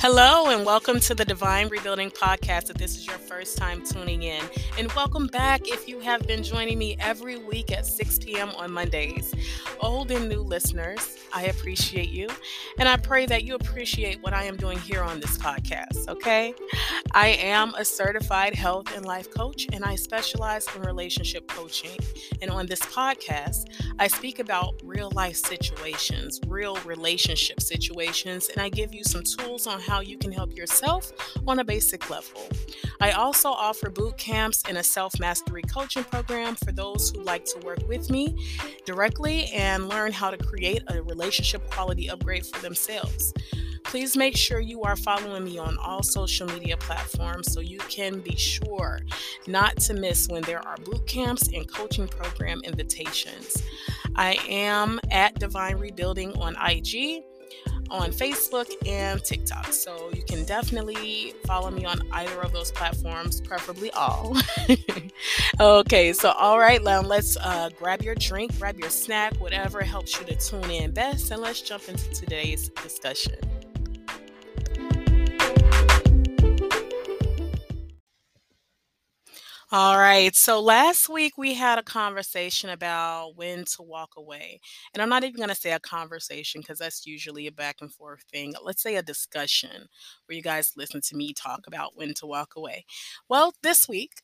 Hello, and welcome to the Divine Rebuilding Podcast. If this is your first time tuning in, and welcome back if you have been joining me every week at 6 p.m. on Mondays. Old and new listeners, I appreciate you, and I pray that you appreciate what I am doing here on this podcast, okay? I am a certified health and life coach, and I specialize in relationship coaching. And on this podcast, I speak about real life situations, real relationship situations, and I give you some tools on how you can help yourself on a basic level. I also offer boot camps and a self mastery coaching program for those who like to work with me directly and learn how to create a relationship quality upgrade for themselves. Please make sure you are following me on all social media platforms so you can be sure not to miss when there are boot camps and coaching program invitations. I am at Divine Rebuilding on IG on Facebook and TikTok. So you can definitely follow me on either of those platforms, preferably all. okay, so all right, now let's uh, grab your drink, grab your snack, whatever helps you to tune in best, and let's jump into today's discussion. All right. So last week we had a conversation about when to walk away. And I'm not even going to say a conversation because that's usually a back and forth thing. Let's say a discussion where you guys listen to me talk about when to walk away. Well, this week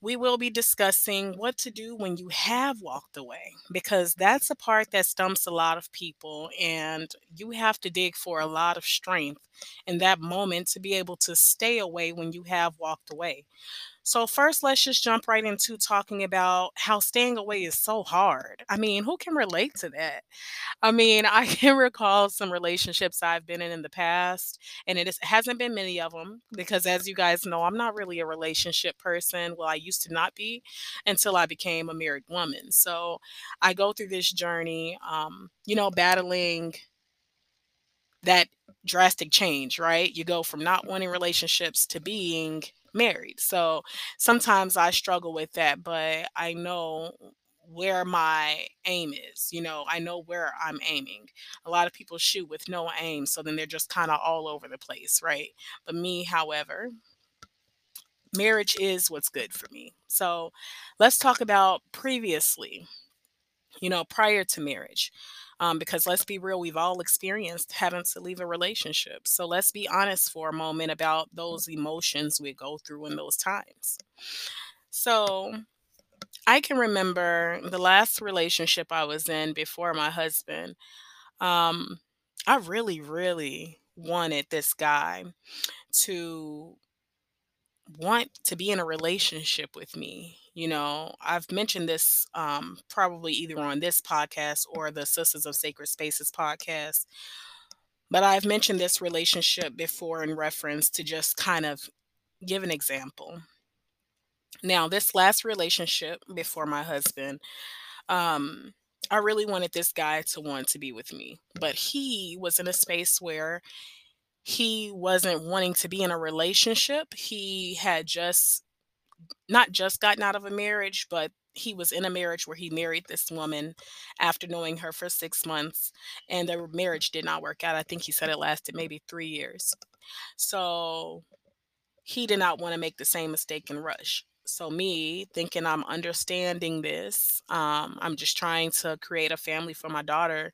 we will be discussing what to do when you have walked away because that's a part that stumps a lot of people and you have to dig for a lot of strength in that moment to be able to stay away when you have walked away. So, first, let's just jump right into talking about how staying away is so hard. I mean, who can relate to that? I mean, I can recall some relationships I've been in in the past, and it is, hasn't been many of them because, as you guys know, I'm not really a relationship person. Well, I used to not be until I became a married woman. So, I go through this journey, um, you know, battling that drastic change, right? You go from not wanting relationships to being married. So sometimes I struggle with that, but I know where my aim is. You know, I know where I'm aiming. A lot of people shoot with no aim, so then they're just kind of all over the place, right? But me, however, marriage is what's good for me. So let's talk about previously, you know, prior to marriage. Um, because let's be real, we've all experienced having to leave a relationship. So let's be honest for a moment about those emotions we go through in those times. So I can remember the last relationship I was in before my husband. Um, I really, really wanted this guy to want to be in a relationship with me. You know, I've mentioned this um, probably either on this podcast or the Sisters of Sacred Spaces podcast, but I've mentioned this relationship before in reference to just kind of give an example. Now, this last relationship before my husband, um, I really wanted this guy to want to be with me, but he was in a space where he wasn't wanting to be in a relationship. He had just not just gotten out of a marriage, but he was in a marriage where he married this woman after knowing her for six months, and their marriage did not work out. I think he said it lasted maybe three years. So he did not want to make the same mistake and rush so me thinking i'm understanding this um, i'm just trying to create a family for my daughter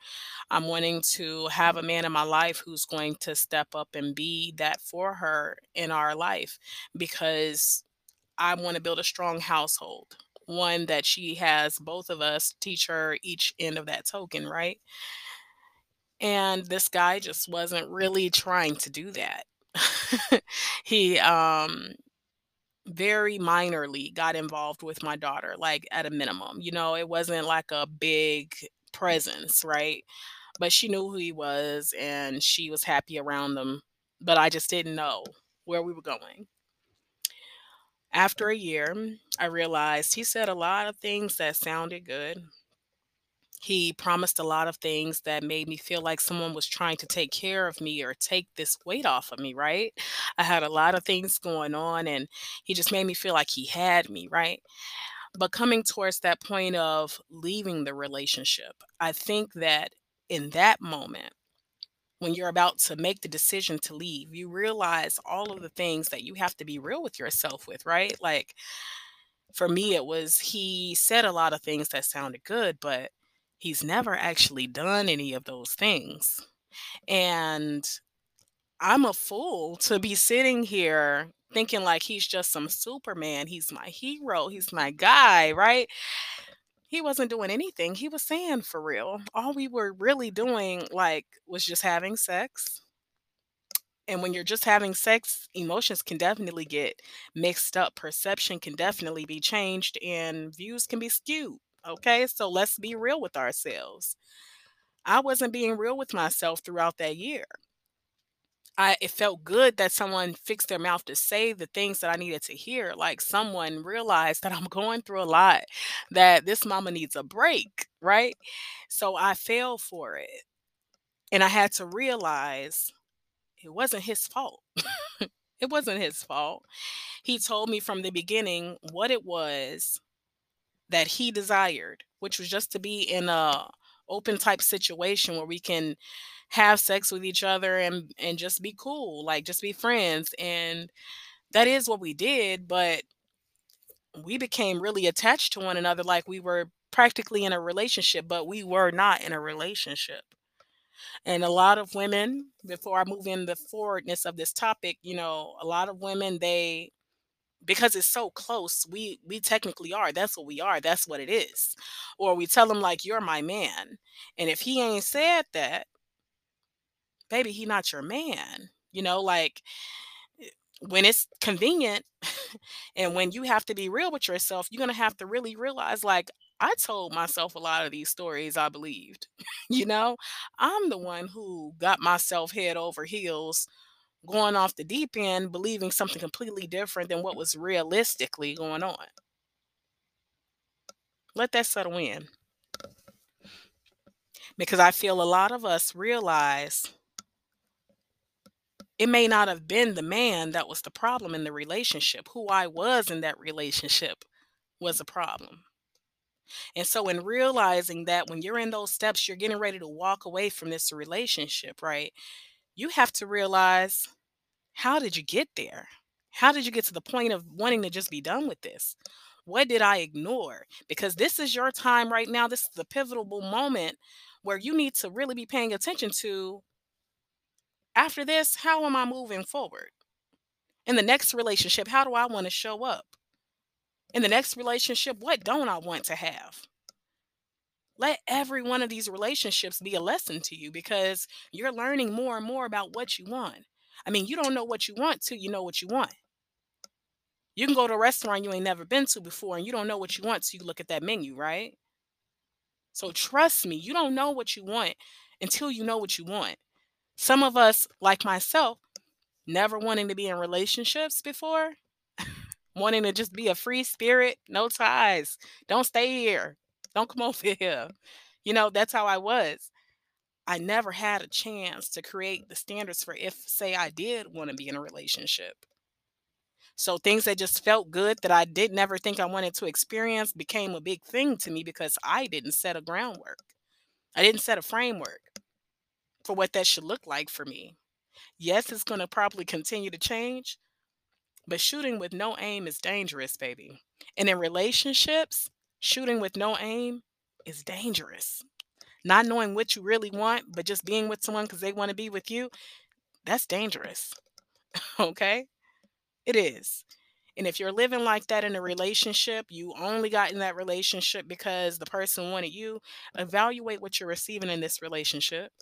i'm wanting to have a man in my life who's going to step up and be that for her in our life because i want to build a strong household one that she has both of us teach her each end of that token right and this guy just wasn't really trying to do that he um very minorly got involved with my daughter, like at a minimum. You know, it wasn't like a big presence, right? But she knew who he was and she was happy around him. But I just didn't know where we were going. After a year, I realized he said a lot of things that sounded good, he promised a lot of things that made me feel like someone was trying to take care of me or take this weight off of me, right? I had a lot of things going on and he just made me feel like he had me, right? But coming towards that point of leaving the relationship, I think that in that moment, when you're about to make the decision to leave, you realize all of the things that you have to be real with yourself with, right? Like for me, it was he said a lot of things that sounded good, but he's never actually done any of those things. And I'm a fool to be sitting here thinking like he's just some Superman. He's my hero. He's my guy, right? He wasn't doing anything. He was saying for real. All we were really doing, like, was just having sex. And when you're just having sex, emotions can definitely get mixed up. Perception can definitely be changed and views can be skewed. Okay. So let's be real with ourselves. I wasn't being real with myself throughout that year. I it felt good that someone fixed their mouth to say the things that I needed to hear. Like someone realized that I'm going through a lot, that this mama needs a break, right? So I fell for it. And I had to realize it wasn't his fault. it wasn't his fault. He told me from the beginning what it was that he desired, which was just to be in a open type situation where we can have sex with each other and and just be cool, like just be friends. And that is what we did, but we became really attached to one another like we were practically in a relationship, but we were not in a relationship. And a lot of women, before I move in the forwardness of this topic, you know, a lot of women they because it's so close, we we technically are. That's what we are. That's what it is. Or we tell him like you're my man. And if he ain't said that, baby, he not your man. You know, like eh, when it's convenient and when you have to be real with yourself, you're going to have to really realize like I told myself a lot of these stories I believed. you know, I'm the one who got myself head over heels going off the deep end believing something completely different than what was realistically going on. Let that settle in. Because I feel a lot of us realize it may not have been the man that was the problem in the relationship. Who I was in that relationship was a problem. And so, in realizing that when you're in those steps, you're getting ready to walk away from this relationship, right? You have to realize how did you get there? How did you get to the point of wanting to just be done with this? What did I ignore? Because this is your time right now. This is the pivotal moment where you need to really be paying attention to after this, how am I moving forward? In the next relationship, how do I want to show up? In the next relationship, what don't I want to have? Let every one of these relationships be a lesson to you because you're learning more and more about what you want. I mean, you don't know what you want till you know what you want. You can go to a restaurant you ain't never been to before and you don't know what you want till you look at that menu, right? So trust me, you don't know what you want until you know what you want. Some of us, like myself, never wanting to be in relationships before, wanting to just be a free spirit, no ties. Don't stay here. Don't come over here. You know, that's how I was. I never had a chance to create the mm-hmm. standards for if, say, I did want to be in a relationship. So things that just felt good that I did never think I wanted to experience became a big thing to me because I didn't set a groundwork. I didn't set a framework for what that should look like for me. Yes, it's going to probably continue to change, but shooting with no aim is dangerous, baby. And in relationships, shooting with no aim is dangerous. Not knowing what you really want, but just being with someone because they want to be with you, that's dangerous. okay? It is. And if you're living like that in a relationship, you only got in that relationship because the person wanted you, evaluate what you're receiving in this relationship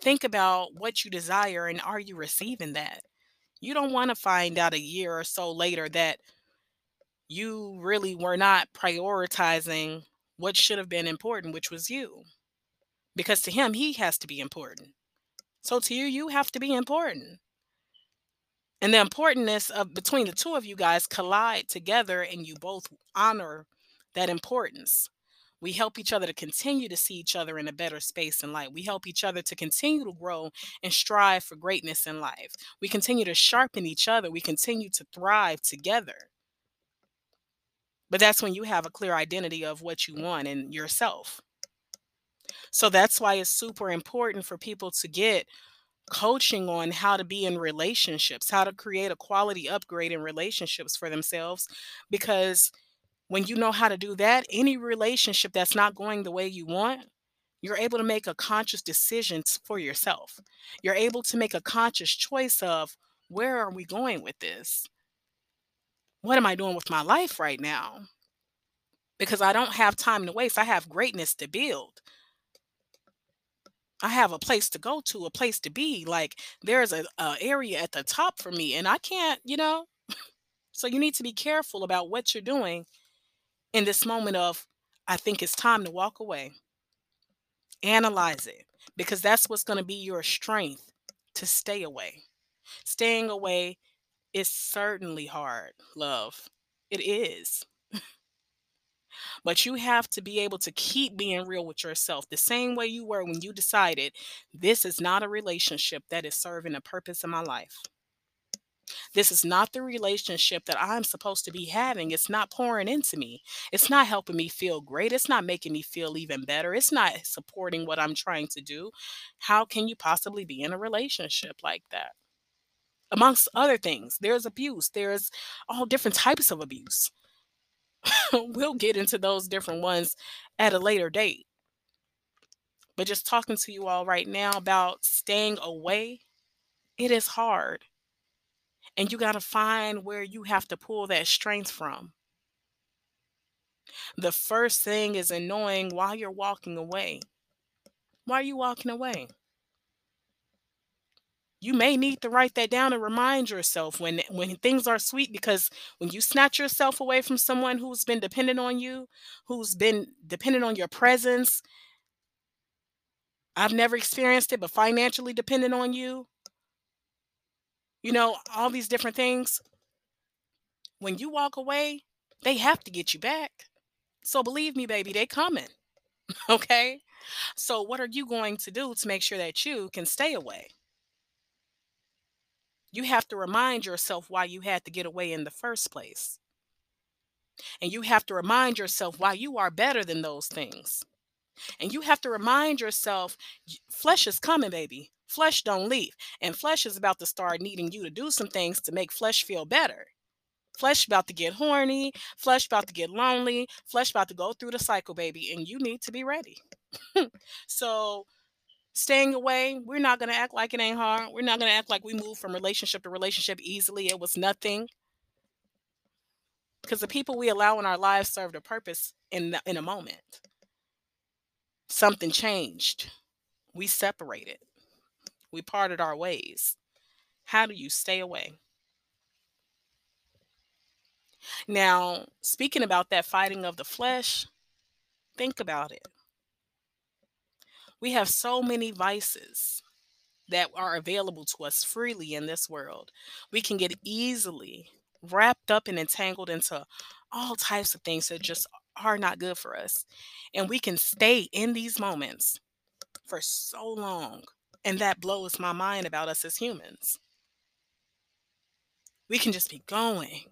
think about what you desire and are you receiving that? You don't want to find out a year or so later that you really were not prioritizing what should have been important, which was you. Because to him, he has to be important. So to you, you have to be important. And the importance of between the two of you guys collide together and you both honor that importance. We help each other to continue to see each other in a better space in life. We help each other to continue to grow and strive for greatness in life. We continue to sharpen each other. We continue to thrive together. But that's when you have a clear identity of what you mm. want and yourself. So that's why it's super important for people to get coaching on how to be in relationships, how to create a quality upgrade in relationships for themselves. Because when you know how to do that, any relationship that's not going the way you want, you're able to make a conscious decision for yourself. You're able to make a conscious choice of where are we going with this? What am I doing with my life right now? Because I don't have time to waste. I have greatness to build. I have a place to go to, a place to be. Like there's a, a area at the top for me, and I can't, you know. So you need to be careful about what you're doing in this moment of, I think it's time to walk away. Analyze it because that's what's going to be your strength to stay away. Staying away is certainly hard, love. It is. But you have to be able to keep being real with yourself the same way you were when you decided this is not a relationship that is serving a purpose in my life. This is not the relationship that I'm supposed to be having. It's not pouring into me. It's not helping me feel great. It's not making me feel even better. It's not supporting what I'm trying to do. How can you possibly be in a relationship like that? Amongst other things, there's abuse, there's all different types of abuse. we'll get into those different ones at a later date. But just talking to you all right now about staying away, it is hard. And you got to find where you have to pull that strength from. The first thing is in knowing why you're walking away. Why are you walking away? You may need to write that down and remind yourself when when things are sweet because when you snatch yourself away from someone who's been dependent on you who's been dependent on your presence i've never experienced it but financially dependent on you you know all these different things when you walk away they have to get you back. So believe me baby they coming okay? So what are you going to do to make sure that you can stay away you have to remind yourself why you had to get away in the first place. And you have to remind yourself why you are better than those things. And you have to remind yourself flesh is coming, baby. Flesh don't leave. And flesh is about to start needing you to do some things to make flesh feel better. Flesh about to get horny, flesh about to get lonely, flesh about to go through the cycle, baby, and you need to be ready. so staying away. We're not going to act like it ain't hard. We're not going to act like we move from relationship to relationship easily. It was nothing. Because the people we allow in our lives served a purpose in the, in a moment. Something changed. We separated. We parted our ways. How do you stay away? Now, speaking about that fighting of the flesh, think about it. We have so many vices that are available to us freely in this world. We can get easily wrapped up and entangled into all types of things that just are not good for us. And we can stay in these moments for so long. And that blows my mind about us as humans. We can just be going,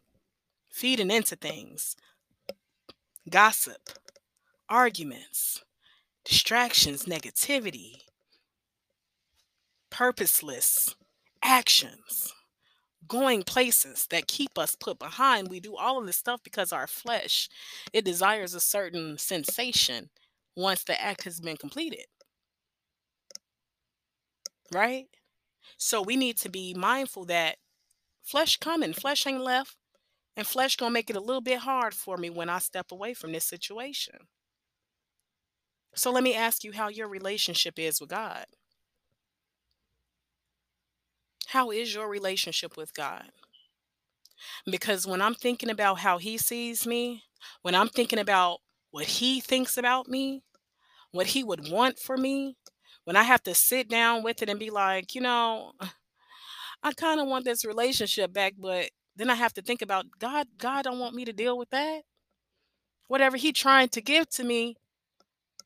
feeding into things, gossip, arguments, distractions, negativity, purposeless actions, going places that keep us put behind. We do all of this stuff because our flesh, it desires a certain sensation once the act has been completed. Right? So we need to be mindful that flesh coming, flesh ain't left, and flesh gonna make it a little bit hard for me when I step away from this situation. So let me ask you how your relationship is with God. How is your relationship with God? Because when I'm thinking about how He sees me, when I'm thinking about what He thinks about me, what He would want for me, when I have to sit down with it and be like, you know, I kind of want this relationship back, but then I have to think about God, God don't want me to deal with that. Whatever He trying to give to me,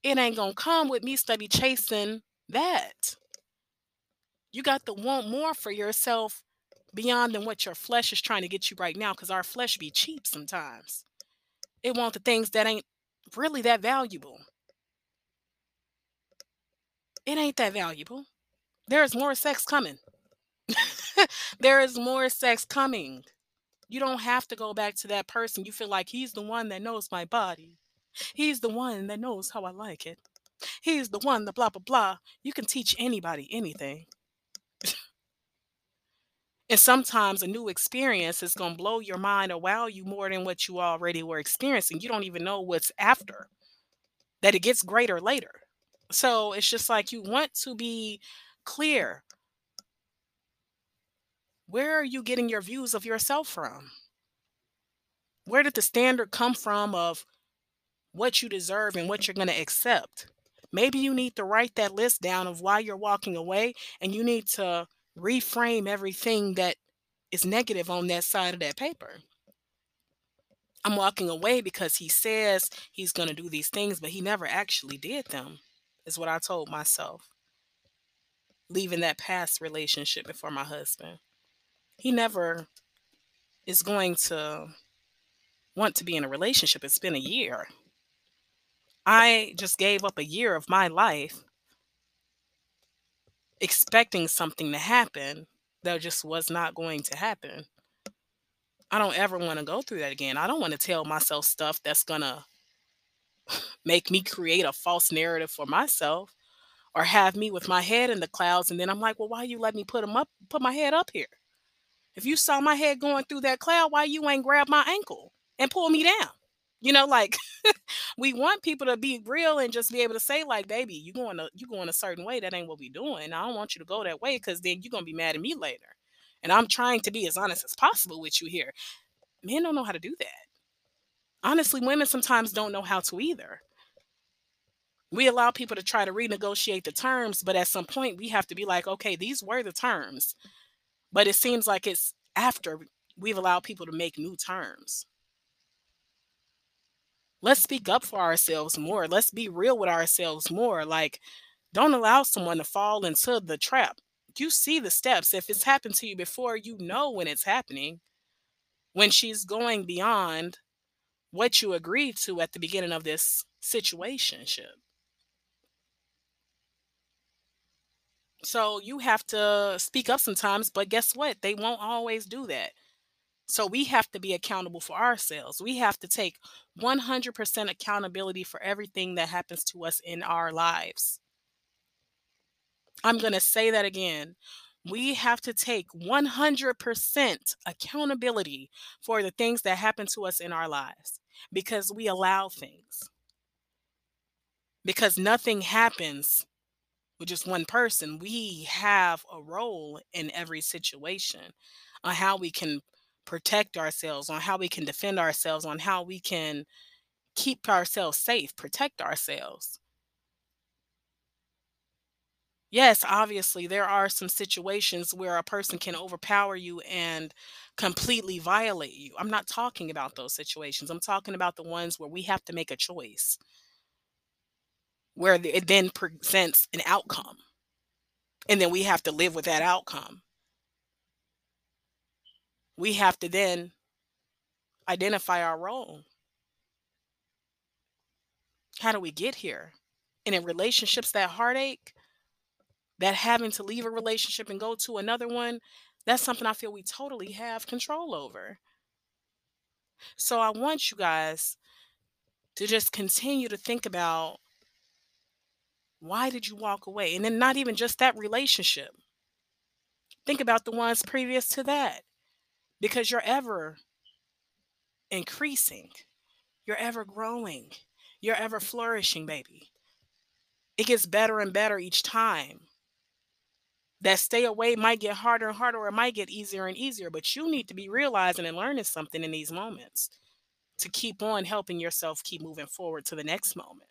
it ain't gonna come with me study chasing that. You got to want more for yourself beyond than what your flesh is trying to get you right now, because our flesh be cheap sometimes. It want the things that ain't really that valuable. It ain't that valuable. There is more sex coming. there is more sex coming. You don't have to go back to that person. You feel like he's the one that knows my body. He's the one that knows how I like it. He's the one, the blah, blah, blah. You can teach anybody anything. and sometimes a new experience is going to blow your mind or wow you more than what you already were experiencing. You don't even know what's after, that it gets greater later. So it's just like you want to be clear. Where are you getting your views of yourself from? Where did the standard come from of what you deserve and what you're going to accept? Maybe you need to write that list down of why you're walking away and you need to reframe everything that is negative on that side of that paper. I'm walking away because he says he's going to do these things, but he never actually did them, is what I told myself. Leaving that past relationship before my husband. He never is going to want to be in a relationship. It's been a year. I just gave up a year of my life expecting something to happen that just was not going to happen. I don't ever want to go through that again. I don't want to tell myself stuff that's going to make me create a false narrative for myself or have me with my head in the clouds and then I'm like, "Well, why you let me put them up put my head up here? If you saw my head going through that cloud, why you ain't grab my ankle and pull me down?" You know, like we want people to be real and just be able to say, like, baby, you going to you going a certain way. That ain't what we doing. I don't want you to go that way because then you're gonna be mad at me later. And I'm trying to be as honest as possible with you here. Men don't know how to do that. Honestly, women sometimes don't know how to either. We allow people to try to renegotiate the terms, but at some point we have to be like, okay, these were the terms. But it seems like it's after we've allowed people to make new terms let's speak up for ourselves more. Let's be real with ourselves more. Like, don't allow someone to fall into the trap. You see the steps. If it's happened to you before, you know when it's happening. When she's going beyond what you agreed to at the beginning of this situationship. So you have to speak up sometimes, but guess what? They won't always do that. So we have to be accountable for ourselves. We have to take 100% accountability for everything that happens to us in our lives. I'm going to say that again. We have to take 100% accountability for the things that happen to us in our lives because we allow things. Because nothing happens with just one person. We have a role in every situation on how we can protect ourselves, on how we can defend ourselves, on how we can keep ourselves safe, protect ourselves. Yes, obviously, there are some situations where a person can overpower you and completely violate you. I'm not talking about those situations. I'm talking about the ones where we have to make a choice, where it then presents an outcome. And then we have to live with that outcome we have to then identify our role. How do we get here? And in relationships, that heartache, that having to leave a relationship and go to another one, that's something I feel we totally have control over. So I want you guys to just continue to think about why did you walk away? And then not even just that relationship. Think about the ones previous to that because you're ever increasing, you're ever growing, you're ever flourishing, baby. It gets better and better each time. That stay away might get harder and harder, or it might get easier and easier, but you need to be realizing and learning something in these moments to keep on helping yourself keep moving forward to the next moment.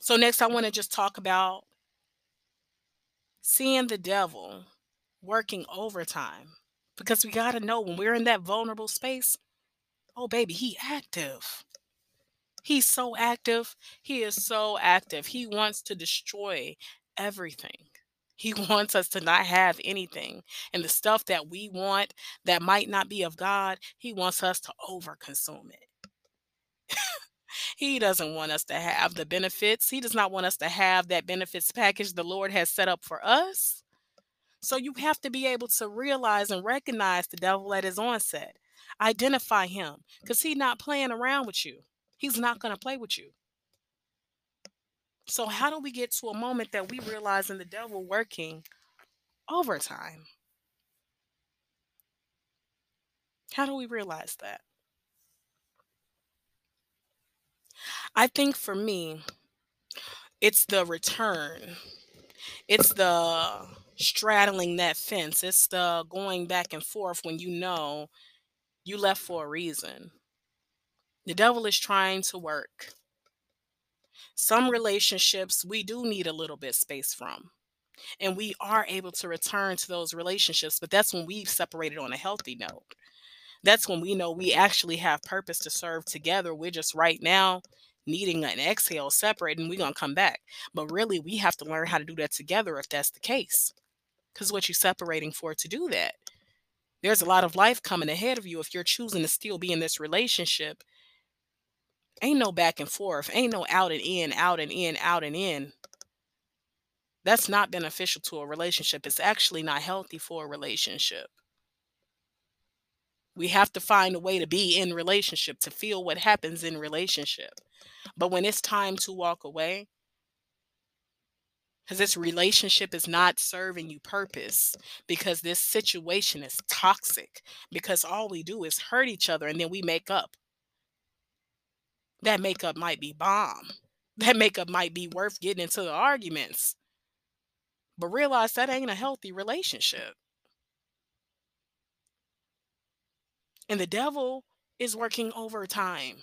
So, next, I want to just talk about seeing the devil working overtime because we got to know when we're in that vulnerable space, oh, baby, he active. He's so active. He is so active. He wants to destroy everything. He wants us to not have anything. And the stuff that we want that might not be of God, he wants us to overconsume it. He doesn't want us to have the benefits. He does not want us to have that benefits package the Lord has set up for us. So you have to be able to realize and recognize the devil at his onset. Identify him because he's not playing around with you. He's not going to play with you. So how do we get to a moment that we realize in the devil working overtime? How do we realize that? I think for me, it's the return. It's the straddling that fence. It's the going back and forth when you know you left for a reason. The devil is trying to work. Some relationships we do need a little bit space from. And we are able to return to those relationships, but that's when we've separated on a healthy note. That's when we know we actually have purpose to serve together. We're just right now needing an exhale separate and we're going to come back. But really, we have to learn how to do that together if that's the case. Because what you're separating for to do that. There's a lot of life coming ahead of you if you're choosing to still be in this relationship. Ain't no back and forth, ain't no out and in, out and in, out and in. That's not beneficial to a relationship. It's actually not healthy for a relationship. We have to find a way to be in relationship, to feel what happens in relationship. But when it's time to walk away, because this relationship is not serving you purpose, because this situation is toxic, because all we do is hurt each other and then we make up. That makeup might be bomb. That makeup might be worth getting into the arguments. But realize that ain't a healthy relationship. And the devil is working overtime.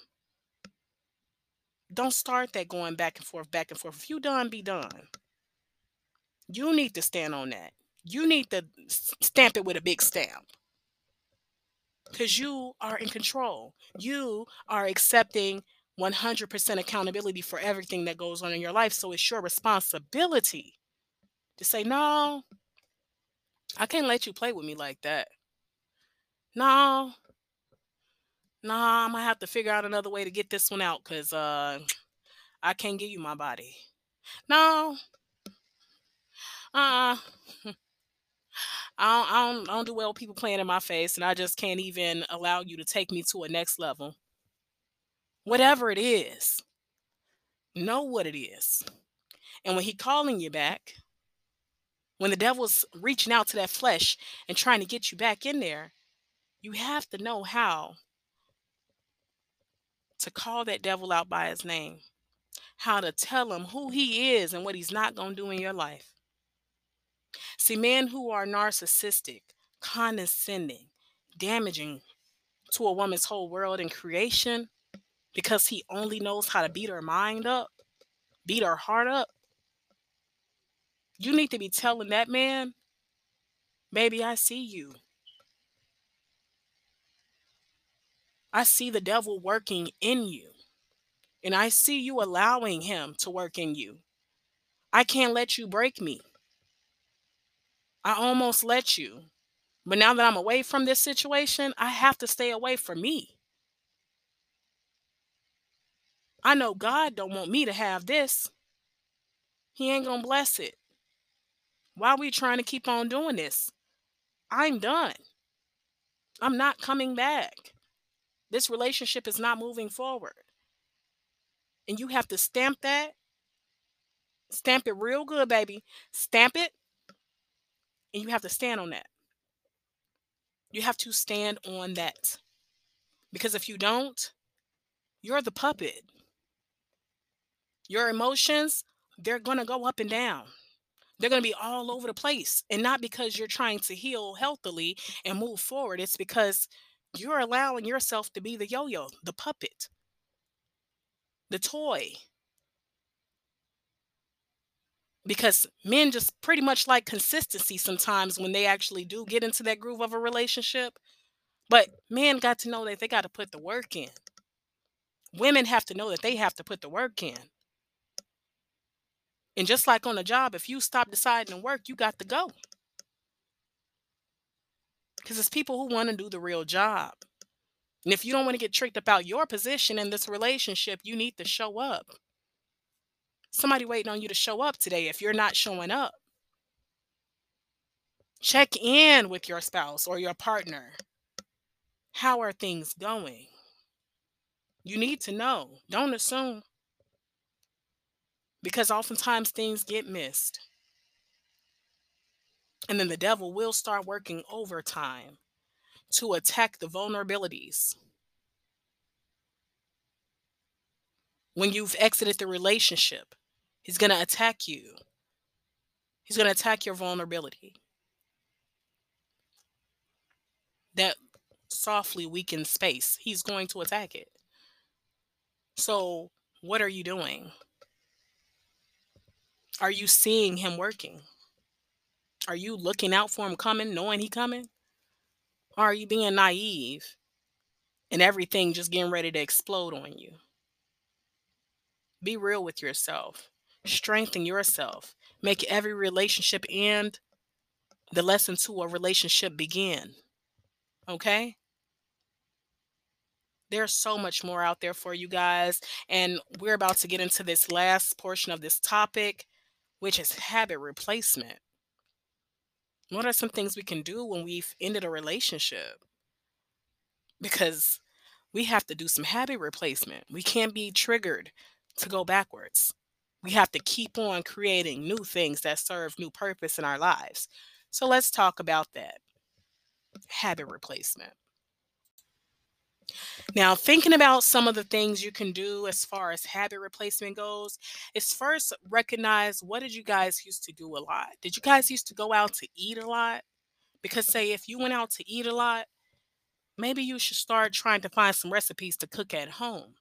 Don't start that going back and forth, back and forth. If you done, be done. You need to stand on that. You need to stamp it with a big stamp. Because you are in control. You are accepting 100% accountability for everything that goes on in your life. So it's your responsibility to say, no, I can't let you play with me like that. No, nah, I'm gonna have to figure out another way to get this one out because uh, I can't give you my body. No, uh, I don't, I don't, I don't do well with people playing in my face, and I just can't even allow you to take me to a next level. Whatever it is, know what it is, and when he calling you back, when the devil's reaching out to that flesh and trying to get you back in there, you have to know how to call that devil out by his name, how to tell him who he is and what he's not going to do in your life. See, men who are narcissistic, condescending, damaging to a woman's whole world and creation because he only knows how to beat her mind up, beat her heart up. You need to be telling that man, baby, I see you. I see the devil working in you. And I see you allowing him to work in you. I can't let you break me. I almost let you. But now that I'm away from this situation, I have to stay away from me. I know God don't want me to have this. He ain't going to bless it. Why are we trying to keep on doing this? I'm done. I'm not coming back. This relationship is not moving forward. And you have to stamp that. Stamp it real good, baby. Stamp it. And you have to stand on that. You have to stand on that. Because if you don't, you're the puppet. Your emotions, they're going to go up and down. They're going to be all over the place. And not because you're trying to heal healthily and move forward. It's because you're allowing yourself to be the yo yo, the puppet, the toy. Because men just pretty much like consistency sometimes when they actually do get into that groove of a relationship. But men got to know that they got to put the work in. Women have to know that they have to put the work in. And just like on a job, if you stop deciding to work, you got to go because it's people who want to do the real job. And if you don't want to get tricked about your position in this relationship, you need to show up. Somebody waiting on you to show up today if you're not showing up. Check in with your spouse or your partner. How are things going? You need to know. Don't assume. Because oftentimes things get missed. And then the devil will start working overtime to attack the vulnerabilities. When you've exited the relationship, he's going to attack you. He's going to attack your vulnerability. That softly weakened space, he's going to attack it. So, what are you doing? Are you seeing him working? Are you looking out for him coming, knowing he coming? Or are you being naive and everything just getting ready to explode on you? Be real with yourself. Strengthen yourself. Make every relationship end the lesson to a relationship begin. Okay? There's so much more out there for you guys. And we're about to get into this last portion of this topic, which is habit replacement. What are some things we can do when we've ended a relationship? Because we have to do some habit replacement. We can't be triggered to go backwards. We have to keep on creating new things that serve new purpose in our lives. So let's talk about that habit replacement. Now, thinking about some of the things you can do as far as habit replacement goes, is first recognize what did you guys used to do a lot? Did you guys used to go out to eat a lot? Because, say, if you went out to eat a lot, maybe you should start trying to find some recipes to cook at home.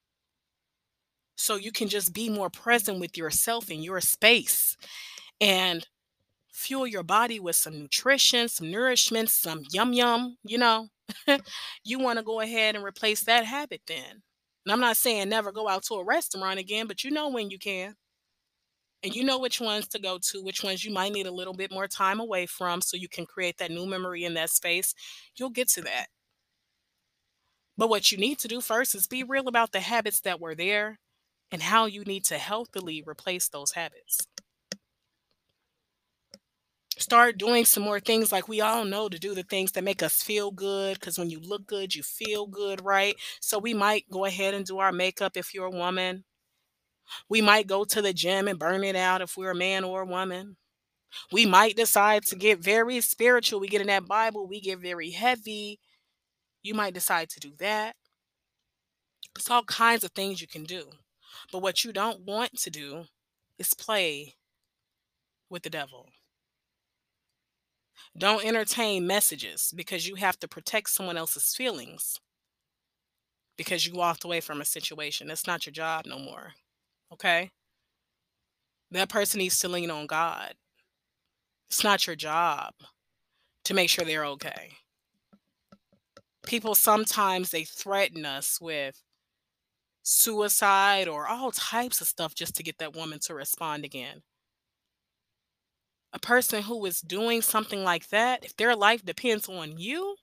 So you can just be more present with yourself in your space and fuel your body with some nutrition, some nourishment, some yum yum, you know. you want to go ahead and replace that habit then. And I'm not saying never go out to a restaurant again, but you know when you can. And you know which ones to go to, which ones you might need a little bit more time away from so you can create that new memory in that space. You'll get to that. But what you need to do first is be real about the habits that were there and how you need to healthily replace those habits. Start doing some more things like we all know to do the things that make us feel good because when you look good you feel good right? So we might go ahead and do our makeup if you're a woman. We might go to the gym and burn it out if we're a man or a woman. We might decide to get very spiritual. We get in that bible we get very heavy. You might decide to do that. It's all kinds of things you can do but what you don't want to do is play with the devil don't entertain messages because you have to protect someone else's feelings because you walked away from a situation. That's not your job no more. Okay? That person needs to lean on God. It's not your job to make sure they're okay. People sometimes they threaten us with suicide or all types of stuff just to get that woman to respond again a person who is doing something like that, if their life depends on you,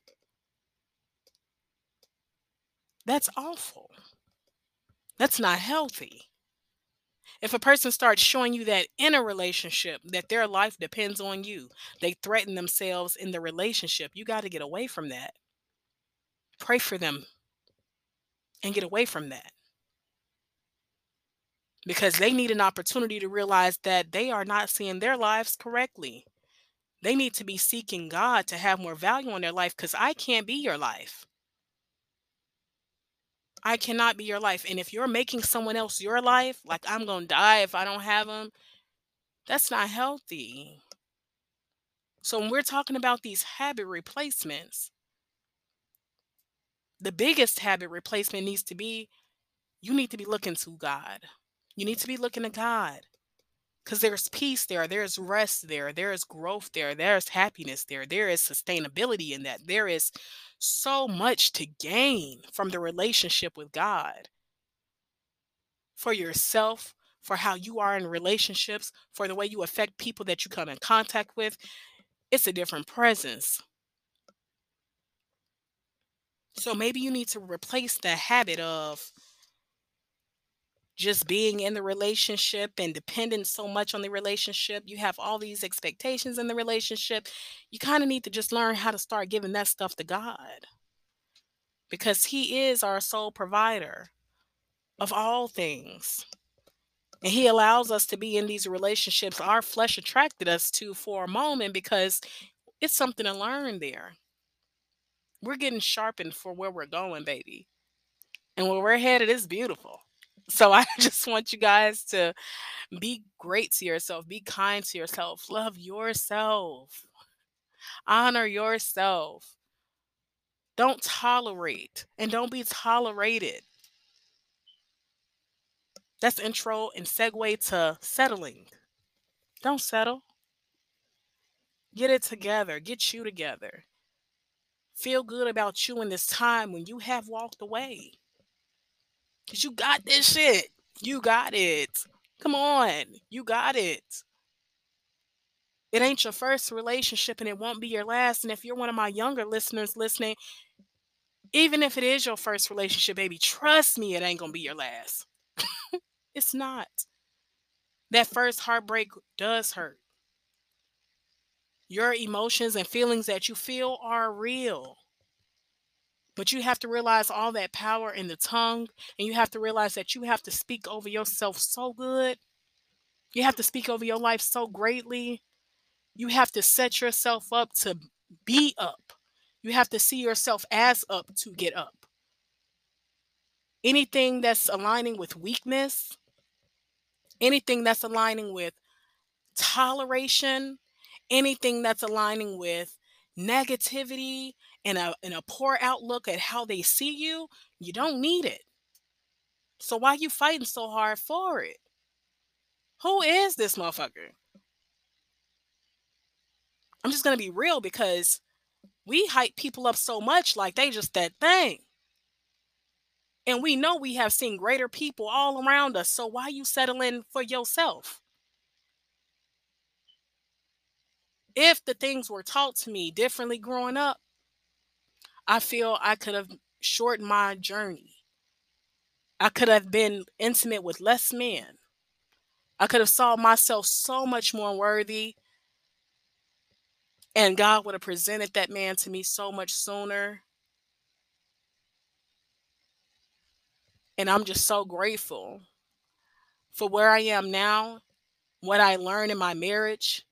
that's awful. That's not healthy. If a person starts showing you that in a relationship that their life depends on you, they threaten themselves in the relationship, you got to get away from that. Pray for them and get away from that because they need an opportunity to realize that they are not seeing their lives correctly. They need to be seeking God to have more value in their life because I can't be your life. I cannot be your life. And if you're making someone else your life, like I'm going to die if I don't have them, that's not healthy. So when we're talking about these habit replacements, the biggest habit replacement needs to be you need to be looking to God. You need to be looking to God because there's peace there, there's rest there, there is growth there, there's happiness there, there is sustainability in that. There is so much to gain from the relationship with God for yourself, for how you are in relationships, for the way you affect people that you come in contact with. It's a different presence. So maybe you need to replace the habit of just being in the relationship and dependent so much on the relationship. You have all these expectations in the relationship. You kind of need to just learn how to start giving that stuff to God because He is our sole provider of all things. And He allows us to be in these relationships our flesh attracted us to for a moment because it's something to learn there. We're getting sharpened for where we're going, baby. And where we're headed is beautiful. So I just want you guys to be great to yourself, be kind to yourself, love yourself, honor yourself. Don't tolerate and don't be tolerated. That's intro and segue to settling. Don't settle. Get it together. Get you together. Feel good about you in this time when you have walked away. Because you got this shit. You got it. Come on. You got it. It ain't your first relationship and it won't be your last. And if you're one of my younger listeners listening, even if it is your first relationship, baby, trust me, it ain't going to be your last. it's not. That first heartbreak does hurt. Your emotions and feelings that you feel are real. But you have to realize all that power in the tongue, and you have to realize that you have to speak over yourself so good. You have to speak over your life so greatly. You have to set yourself up to be up. You have to see yourself as up to get up. Anything that's aligning with weakness, anything that's aligning with toleration, anything that's aligning with negativity and a, and a poor outlook at how they see you, you don't need it. So why you fighting so hard for it? Who is this motherfucker? I'm just gonna be real because we hype people up so much like they just that thing. And we know we have seen greater people all around us. So why you settling for yourself? If the things were taught to me differently growing up, I feel I could have shortened my journey. I could have been intimate with less men. I could have saw myself so much more worthy. And God would have presented that man to me so much sooner. And I'm just so grateful for where I am now, what I learned in my marriage,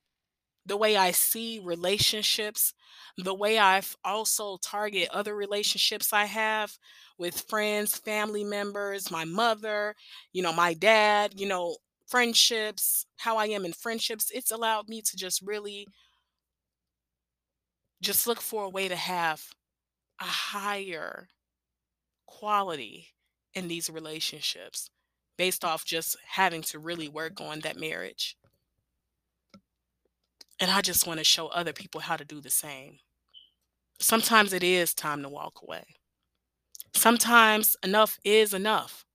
the way I see relationships, the way I've also target other relationships I have with friends, family members, my mother, you know, my dad, you know, friendships, how I am in friendships, it's allowed me to just really just look for a way to have a higher quality in these relationships based off just having to really work on that marriage. And I just want to show other people how to do the same. Sometimes it is time to walk away. Sometimes enough is enough.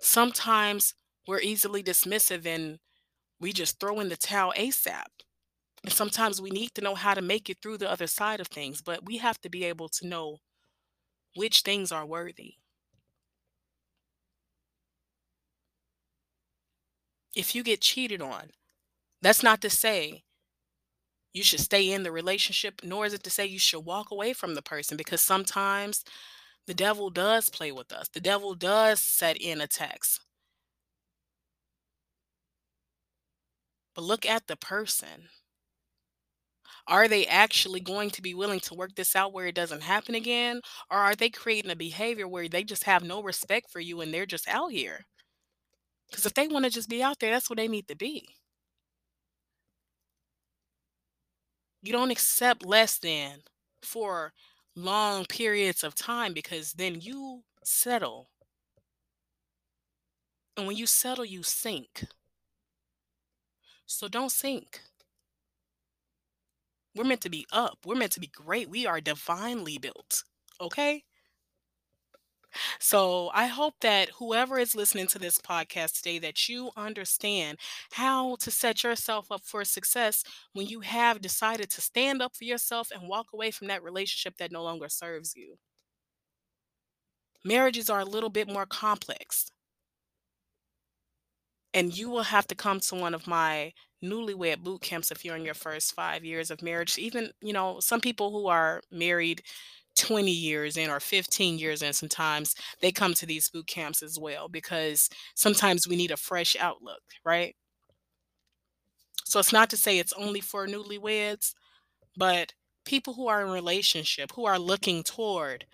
Sometimes we're easily dismissive and we just throw in the towel ASAP. And sometimes we need to know how to make it through the other side of things, but we have to be able to know which things are worthy. If you get cheated on, that's not to say you should stay in the relationship, nor is it to say you should walk away from the person because sometimes the devil does play with us. The devil does set in attacks. But look at the person. Are they actually going to be willing to work this out where it doesn't happen again? Or are they creating a behavior where they just have no respect for you and they're just out here? Because if they want to just be out there, that's what they need to be. You don't accept less than for long periods of time because then you settle. And when you settle, you sink. So don't sink. We're meant to be up. We're meant to be great. We are divinely built. Okay? So I hope that whoever is listening to this podcast today that you understand how to set yourself up for success when you have decided to stand up for yourself and walk away from that relationship that no longer serves you. marriages are a little bit more complex. And you will have to come to one of my newlywed boot camps if you're in your first five years of marriage. Even, you know, some people who are married 20 years in or 15 years in, sometimes they come to these boot camps as well because sometimes we need a fresh outlook, right? So it's not to say it's only for newlyweds, but people who are in relationship, who are looking toward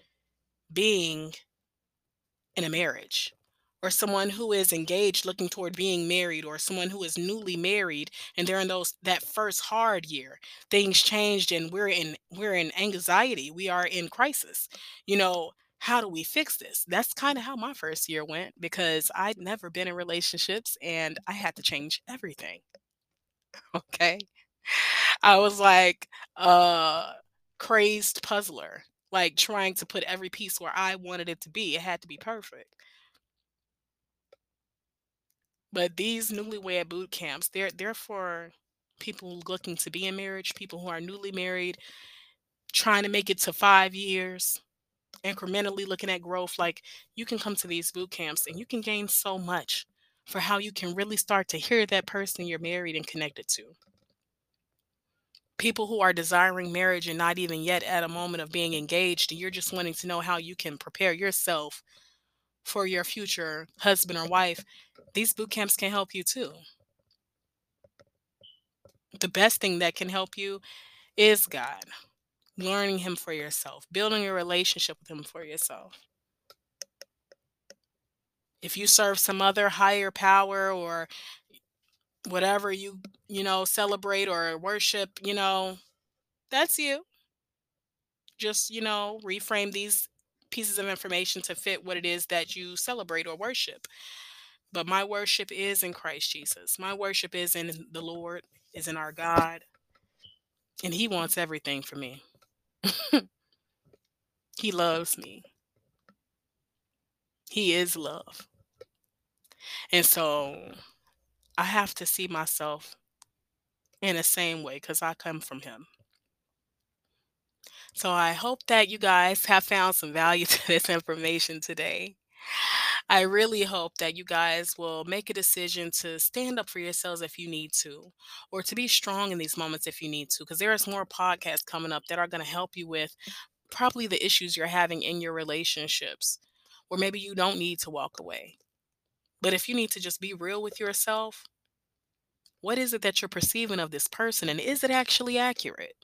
being in a marriage or someone who is engaged looking toward being married or someone who is newly married and they're in those that first hard year things changed and we're in we're in anxiety we are in crisis. You know how do we fix this? That's kind of how my first year went because i'd never been in relationships and i had to change everything. Okay? I was like a crazed puzzler like trying to put every piece where i wanted it to be it had to be perfect but these newlywed boot camps, they're they're for people looking to be in marriage, people who are newly married, trying to make it to five years, incrementally looking at growth. Like you can come to these boot camps and you can gain so much for how you can really start to hear that person you're married and connected to. People who are desiring marriage and not even yet at a moment of being engaged, and you're just wanting to know how you can prepare yourself for your future husband or wife, these boot camps can help you too. The best thing that can help you is God, learning Him for yourself, building a relationship with Him for yourself. If you serve some other higher power or whatever you, you know, celebrate or worship, you know, that's you. Just, you know, reframe these pieces of information to fit what it is that you celebrate or worship. But my worship is in Christ Jesus. My worship is in the Lord, is in our God. And He wants everything for me. he loves me. He is love. And so I have to see myself in the same way because I come from Him. So I hope that you guys have found some value to this information today. I really hope that you guys will make a decision to stand up for yourselves if you need to, or to be strong in these moments if you need to, because there is more podcasts coming up that are going to help you with probably the issues you're having in your relationships, or maybe you don't need to walk away. But if you need to just be real with yourself, what is it that you're perceiving of this person, and is it actually accurate?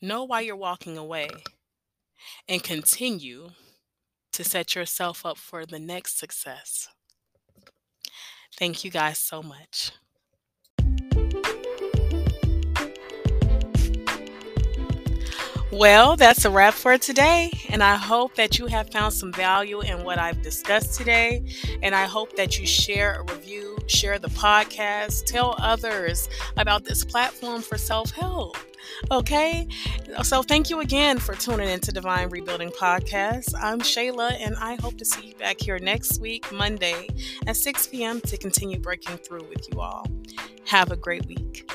Know why you're walking away and continue to set yourself up for the next success. Thank you guys so much. Well, that's a wrap for today. And I hope that you have found some value in what I've discussed today. And I hope that you share a review, share the podcast, tell others about this platform for self help. Okay. So thank you again for tuning into Divine Rebuilding Podcast. I'm Shayla, and I hope to see you back here next week, Monday at 6 p.m., to continue breaking through with you all. Have a great week.